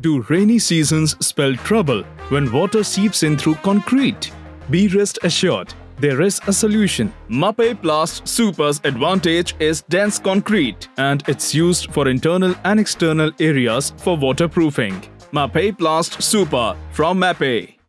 Do rainy seasons spell trouble when water seeps in through concrete? Be rest assured, there is a solution. Mape Plast Super's advantage is dense concrete and it's used for internal and external areas for waterproofing. Mape Plast Super from Mapei.